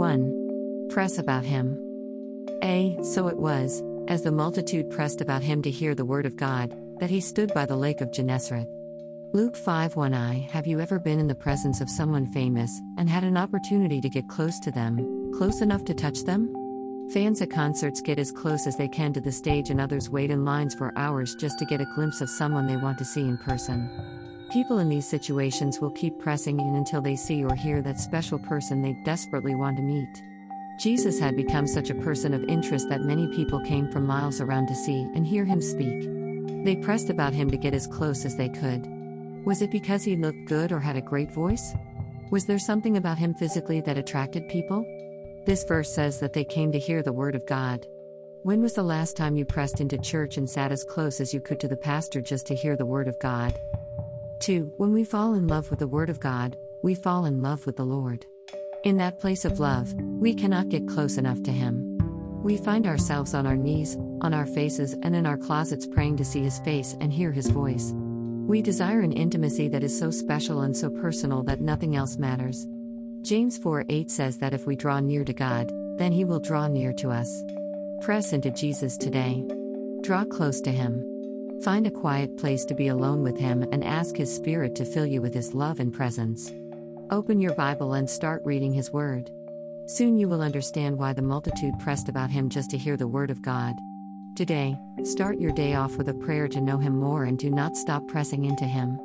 1. Press about him. A. So it was, as the multitude pressed about him to hear the word of God, that he stood by the lake of Gennesaret. Luke 5 1 I Have you ever been in the presence of someone famous and had an opportunity to get close to them, close enough to touch them? Fans at concerts get as close as they can to the stage, and others wait in lines for hours just to get a glimpse of someone they want to see in person. People in these situations will keep pressing in until they see or hear that special person they desperately want to meet. Jesus had become such a person of interest that many people came from miles around to see and hear him speak. They pressed about him to get as close as they could. Was it because he looked good or had a great voice? Was there something about him physically that attracted people? This verse says that they came to hear the word of God. When was the last time you pressed into church and sat as close as you could to the pastor just to hear the word of God? 2. When we fall in love with the word of God, we fall in love with the Lord. In that place of love, we cannot get close enough to Him. We find ourselves on our knees, on our faces, and in our closets praying to see His face and hear His voice. We desire an intimacy that is so special and so personal that nothing else matters. James 4 8 says that if we draw near to God, then He will draw near to us. Press into Jesus today. Draw close to Him. Find a quiet place to be alone with Him and ask His Spirit to fill you with His love and presence. Open your Bible and start reading His Word. Soon you will understand why the multitude pressed about Him just to hear the Word of God. Today, start your day off with a prayer to know Him more and do not stop pressing into Him.